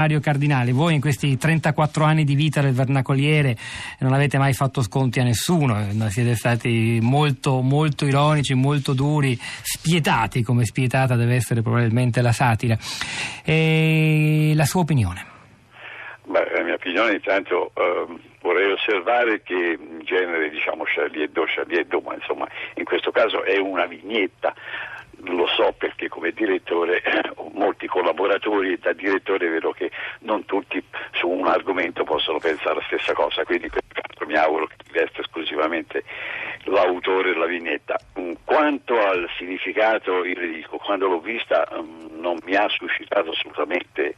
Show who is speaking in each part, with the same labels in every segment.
Speaker 1: Mario Cardinali, voi in questi 34 anni di vita del vernacoliere non avete mai fatto sconti a nessuno, siete stati molto, molto ironici, molto duri, spietati come spietata deve essere probabilmente la satira. E la sua opinione?
Speaker 2: Beh, la mia opinione intanto eh, vorrei osservare che in genere diciamo Charlie Hebdo, Charlie Hebdo, ma insomma in questo caso è una vignetta lo so perché come direttore molti collaboratori e da direttore vedo che non tutti su un argomento possono pensare la stessa cosa, quindi mi auguro che divesti esclusivamente l'autore della vignetta. Mm, quanto al significato, io le dico, quando l'ho vista um, non mi ha suscitato assolutamente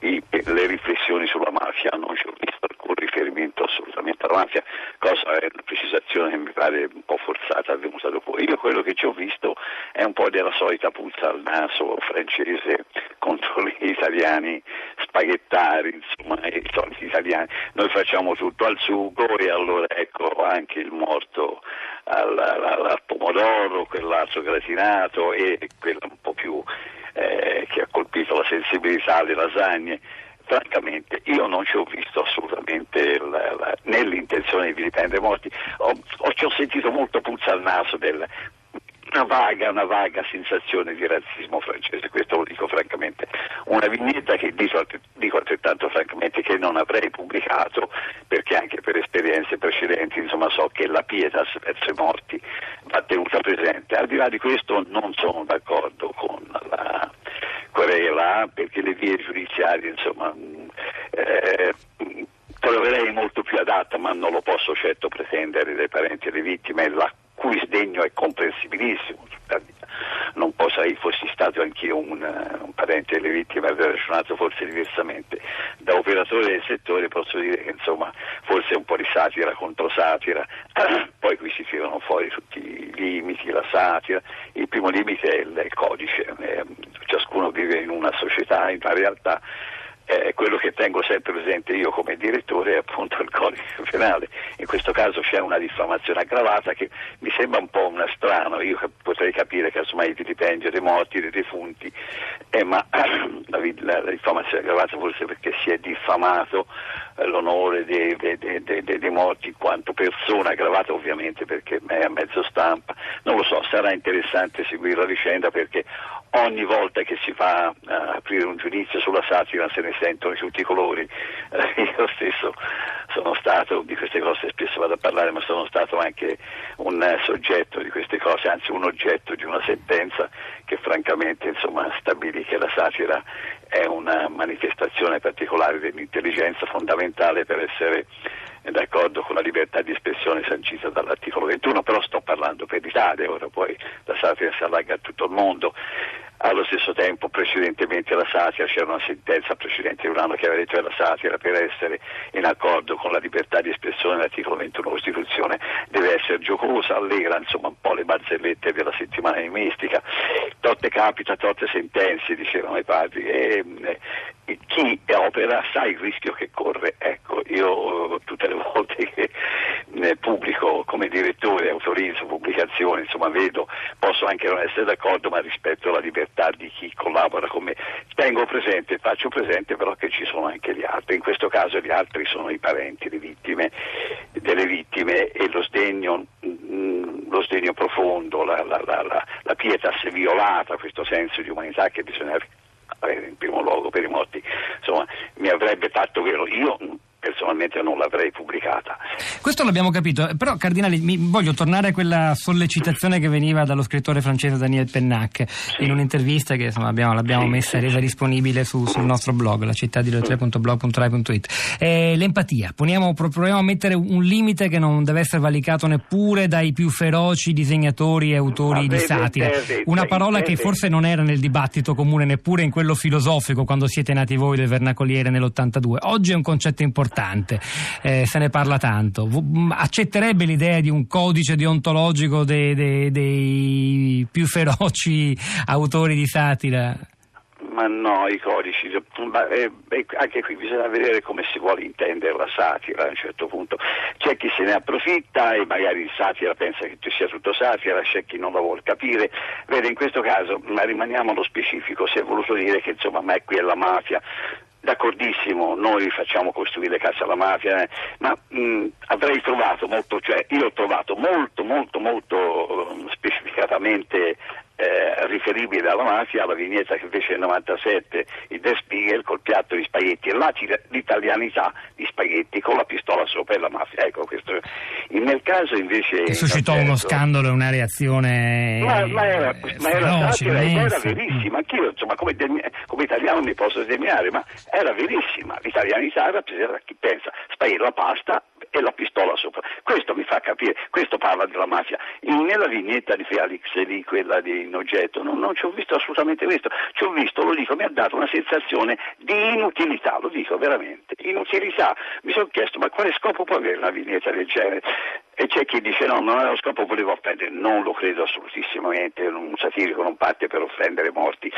Speaker 2: le riflessioni sulla mafia, non ci ho visto riferimento assolutamente alla mafia, cosa è una precisazione che mi pare un po' forzata avvenuta dopo. Io quello che ci ho visto è un po' della solita puzza al naso francese contro gli italiani spaghettari, insomma, i soliti italiani. Noi facciamo tutto al sugo e allora ecco anche il morto al, al, al pomodoro, quell'altro gratinato e quella un po' più eh, che ha colpito la sensibilità alle lasagne. Francamente io non ci ho visto assolutamente la, la, né l'intenzione di vilipendiare morti, ho, ho, ci ho sentito molto puzza al naso del, una vaga, una vaga sensazione di razzismo francese, questo lo dico francamente, una vignetta che dico, dico, altrettanto francamente che non avrei pubblicato perché anche per esperienze precedenti insomma, so che la pietas verso i morti va tenuta presente. Al di là di questo non sono d'accordo con la querela perché le vie giudiziarie insomma, eh, troverei molto più adatta, ma non lo posso certo pretendere dai parenti delle vittime, la cui sdegno è comprensibilissimo. Non posso, fossi stato anch'io un, un parente delle vittime, avrei ragionato forse diversamente. Da operatore del settore posso dire che insomma forse un po' di satira contro satira, poi qui si tirano fuori tutti i limiti, la satira. Il primo limite è il, il codice, eh, ciascuno vive in una società, in una realtà eh, quello che tengo sempre presente io come direttore è appunto il codice penale. In questo caso c'è una diffamazione aggravata che mi sembra un po' una strano, io potrei capire che insomma il vilipendio dei morti, dei defunti, eh, ma la, la, la, diffamazione aggravata forse perché si è diffamato eh, l'onore dei, dei, dei, dei, morti in quanto persona, aggravata ovviamente perché è a mezzo stampa, non lo so, sarà interessante seguire la vicenda perché ogni volta che si fa uh, aprire un giudizio sulla satira se ne sentono tutti i colori. Io stesso sono stato, di queste cose spesso vado a parlare, ma sono stato anche un uh, soggetto di queste cose, anzi un oggetto di una sentenza che francamente insomma, stabilì che la satira è una manifestazione particolare dell'intelligenza fondamentale per essere d'accordo con la libertà di espressione sancita dall'articolo 21, però sto parlando per l'Italia, ora poi la satira si allarga a tutto il mondo. Allo stesso tempo, precedentemente alla satira, c'era una sentenza precedente di un anno che aveva detto che la satira per essere in accordo con la libertà di espressione dell'articolo 21 della Costituzione deve essere giocosa, allegra, insomma un po' le barzellette della settimana enigmistica. Totte capita, totte sentenze, dicevano i padri, e, e chi opera sa il rischio che corre. Ecco, io tutte le volte che eh, pubblico come direttore, autorizzo pubblicazioni, insomma vedo, posso anche non essere d'accordo, ma rispetto alla libertà di chi collabora con me. Tengo presente, faccio presente però che ci sono anche gli altri, in questo caso gli altri sono i parenti le vittime, delle vittime e lo sdegno, mm, lo sdegno profondo, la, la, la, la pietas violata, questo senso di umanità che bisogna avere in primo luogo per i morti, insomma mi avrebbe fatto vero. Io personalmente non l'avrei pubblicata.
Speaker 1: Questo l'abbiamo capito, però Cardinale mi voglio tornare a quella sollecitazione che veniva dallo scrittore francese Daniel Pennac sì. in un'intervista che insomma, abbiamo, l'abbiamo sì, messa e resa disponibile su, sul nostro blog, la città di blog.rai.it. Eh, l'empatia, Poniamo, proviamo a mettere un limite che non deve essere valicato neppure dai più feroci disegnatori e autori di satira. Una parola che forse non era nel dibattito comune neppure in quello filosofico quando siete nati voi del vernacoliere nell'82. Oggi è un concetto importante importante, eh, se ne parla tanto. Mm, accetterebbe l'idea di un codice deontologico dei, dei, dei più feroci autori di satira?
Speaker 2: Ma no, i codici, ma, eh, anche qui bisogna vedere come si vuole intendere la satira a un certo punto. C'è chi se ne approfitta e magari il satira pensa che sia tutto satira, c'è chi non la vuole capire. Vede, in questo caso, ma rimaniamo allo specifico, si è voluto dire che insomma, ma qui è la mafia, D'accordissimo, noi facciamo costruire case alla mafia, eh, ma mh, avrei trovato molto, cioè io ho trovato molto, molto, molto uh, specificatamente eh, riferibile alla mafia, alla vignetta che fece nel 97 il De Spiegel col piatto di spaghetti e là l'italianità di spaghetti con la pistola sopra la mafia. Ecco, questo. Nel caso invece...
Speaker 1: Che suscitò uno scandalo e una reazione
Speaker 2: Ma, ma era, ma era satira era verissima, anch'io insomma come, come, italiano mi posso sdemmiare, ma era verissima, l'italianità rappresenta chi pensa, spaghetti la pasta e la pistola sopra. Questo mi fa capire, questo parla della mafia. Nella vignetta di Felix, lì, quella di in oggetto, non, non ci ho visto assolutamente questo, ci ho visto, lo dico, mi ha dato una sensazione di inutilità, lo dico veramente, inutilità. Mi sono chiesto ma quale scopo può avere una vignetta del genere? E c'è chi dice no, non è lo scopo, volevo offendere, non lo credo assolutissimamente, un satirico non parte per offendere morti.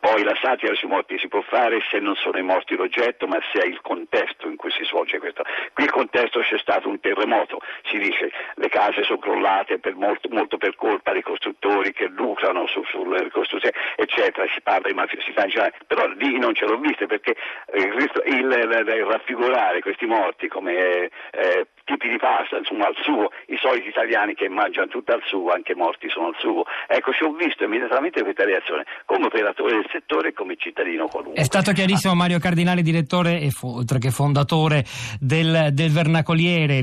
Speaker 2: Poi la satira sui morti si può fare se non sono i morti l'oggetto, ma se è il contesto in cui si svolge questo. Qui il contesto c'è stato un terremoto, si dice le case sono crollate per molto, molto, per colpa dei costruttori che lucrano su, sulle costruzioni, eccetera, si parla di mafiosità in generale, però lì non ce l'ho vista perché il, il, il, il raffigurare questi morti come eh, tipi di pasta, insomma al suo, i soliti italiani che mangiano tutto al suo, anche morti sono al suo. Ecco, ci ho visto immediatamente questa reazione come operatore del settore e come cittadino qualunque.
Speaker 1: È stato chiarissimo Mario Cardinale, direttore e oltre che fondatore del, del Vernacoliere.